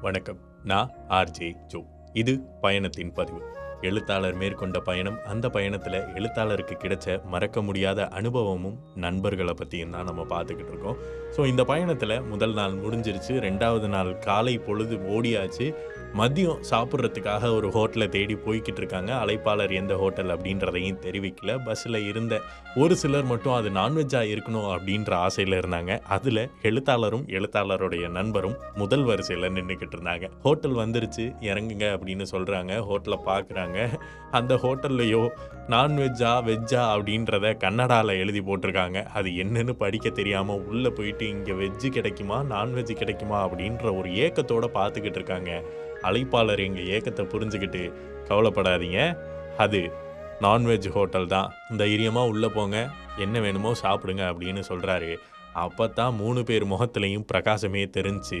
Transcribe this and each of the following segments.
வணக்கம். நான் RJ Joe. இது பயணத்தின் பதிவு. எழுத்தாளர் மேற்கொண்ட பயணம் அந்த பயணத்தில் எழுத்தாளருக்கு கிடைச்ச மறக்க முடியாத அனுபவமும் நண்பர்களை பற்றியும் தான் நம்ம பார்த்துக்கிட்டு இருக்கோம். ஸோ இந்த பயணத்தில் முதல் நாள் முடிஞ்சிருச்சு. ரெண்டாவது நாள் காலை பொழுது ஓடியாச்சு. மதியம் சாப்பிட்றதுக்காக ஒரு ஹோட்டலை தேடி போய்கிட்டு இருக்காங்க. அழைப்பாளர் எந்த ஹோட்டல் அப்படின்றதையும் தெரிவிக்கல. பஸ்ஸில் இருந்த ஒரு சிலர் மட்டும் அது நான்வெஜ்ஜாக இருக்கணும் அப்படின்ற ஆசையில் இருந்தாங்க. அதில் எழுத்தாளரும் எழுத்தாளருடைய நண்பரும் முதல் வரிசையில் நின்றுக்கிட்டு இருந்தாங்க. ஹோட்டல் வந்துருச்சு. இறங்குங்க அப்படின்னு சொல்கிறாங்க ஹோட்டலை பார்க்குறாங்க. அந்த ஹோட்டல்லையோ நான்வெஜ்ஜா வெஜ்ஜா அப்படின்றத கன்னடாவில் எழுதி போட்டிருக்காங்க. அது என்னன்னு படிக்க தெரியாமல் உள்ளே போயிட்டு இங்கே வெஜ்ஜு கிடைக்குமா நான்வெஜ் கிடைக்குமா அப்படின்ற ஒரு ஏக்கத்தோட பார்த்துக்கிட்டு இருக்காங்க. அழைப்பாளர் எங்கள் ஏக்கத்தை புரிஞ்சுக்கிட்டு கவலைப்படாதீங்க. அது நான்வெஜ் ஹோட்டல் தான். தைரியமாக உள்ளே போங்க. என்ன வேணுமோ சாப்பிடுங்க அப்படின்னு சொல்கிறாரு அப்போ தான் மூணு பேர் முகத்துலேயும் பிரகாசமே தெரிஞ்சு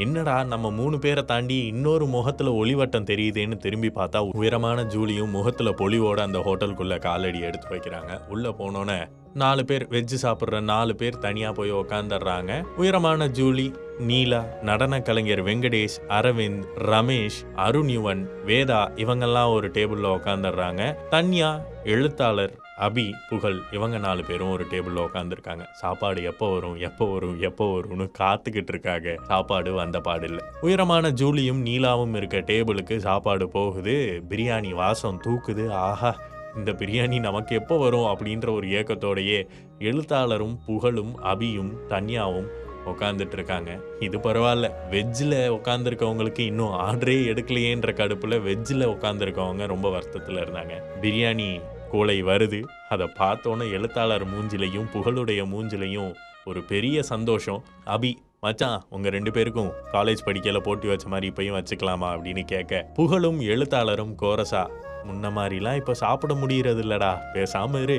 என்னடா நம்ம மூணு பேரை தாண்டி இன்னொரு முகத்தில் ஒளிவட்டம் தெரியுதேன்னு திரும்பி பார்த்தா உயரமான ஜூலியும் முகத்தில் பொலிவோட அந்த ஹோட்டலுக்குள்ளே காலடி எடுத்து வைக்கிறாங்க. உள்ளே போனோன்னே நாலு பேர் வெஜ்ஜு சாப்பிட்ற நாலு பேர் தனியாக போய் உக்காந்துடுறாங்க. உயரமான ஜூலி நீலா நடன கலைஞர் வெங்கடேஷ் அரவிந்த் ரமேஷ் அருண் யுவன் வேதா இவங்கெல்லாம் ஒரு டேபிளில் உக்காந்துடுறாங்க. தன்யா எழுத்தாளர் அபி புகழ் இவங்க நாலு பேரும் ஒரு டேபிளில் உட்காந்துருக்காங்க சாப்பாடு எப்போ வரும் எப்போ வரும் எப்போ வரும்னு காத்துக்கிட்டு இருக்காங்க. சாப்பாடு வந்த பாடு இல்லை. உயரமான ஜூலியும் நீலாவும் இருக்க டேபிளுக்கு சாப்பாடு போகுது. பிரியாணி வாசம் தூக்குது. ஆஹா இந்த பிரியாணி நமக்கு எப்போ வரும் அப்படின்ற ஒரு ஏக்கத்தோடையே எழுத்தாளரும் புகழும் அபியும் தன்யாவும் உட்காந்துட்டு இருக்காங்க. இது பரவாயில்ல. வெஜ்ஜில் உட்காந்துருக்கவங்களுக்கு இன்னும் ஆர்டரே எடுக்கலையேன்ற கடுப்பில் வெஜ்ஜில் உட்காந்துருக்கவங்க ரொம்ப வருத்தத்தில் இருந்தாங்க. பிரியாணி கூளை வருது. அதை பார்த்தோன்னே எழுத்தாளர் மூஞ்சிலையும் புகழுடைய மூஞ்சிலையும் ஒரு பெரிய சந்தோஷம். அபி மச்சான் உங்கள் ரெண்டு பேருக்கும் காலேஜ் படிக்கல போட்டி வச்ச மாதிரி இப்பயும் வச்சுக்கலாமா அப்படின்னு கேட்க புகழும் எழுத்தாளரும் கோரசா முன்ன மாதிரிலாம் இப்போ சாப்பிட முடியறது இல்லடா பேசாமல் இரு.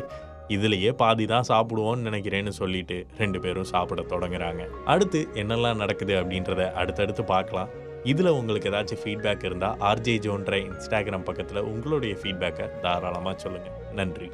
இதுலயே பாதி தான் சாப்பிடுவோம்னு நினைக்கிறேன்னு சொல்லிட்டு ரெண்டு பேரும் சாப்பிட தொடங்குறாங்க. அடுத்து என்னெல்லாம் நடக்குது அப்படின்றத அடுத்தடுத்து பார்க்கலாம். இதில் உங்களுக்கு ஏதாச்சும் ஃபீட்பேக் இருந்தால் ஆர்ஜே ஜோன்ற இன்ஸ்டாகிராம் பக்கத்தில் உங்களுடைய ஃபீட்பேக்கை தாராளமாக சொல்லுங்கள் நன்றி.